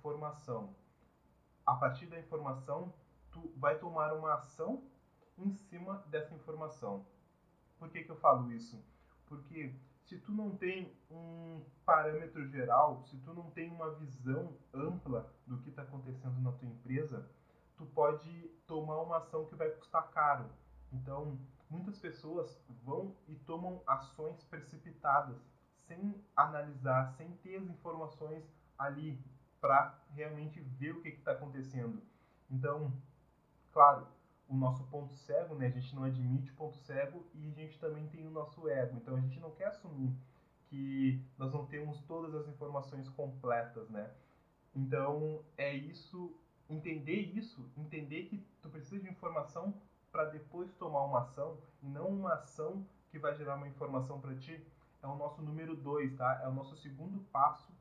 informação. A partir da informação, tu vai tomar uma ação em cima dessa informação. Por que, que eu falo isso? Porque se tu não tem um parâmetro geral, se tu não tem uma visão ampla do que está acontecendo na tua empresa, tu pode tomar uma ação que vai custar caro. Então, muitas pessoas vão e tomam ações precipitadas, sem analisar, sem ter as informações ali para realmente ver o que está acontecendo. Então, claro, o nosso ponto cego, né? A gente não admite o ponto cego e a gente também tem o nosso ego. Então a gente não quer assumir que nós não temos todas as informações completas, né? Então é isso, entender isso, entender que tu precisa de informação para depois tomar uma ação e não uma ação que vai gerar uma informação para ti, é o nosso número dois, tá? É o nosso segundo passo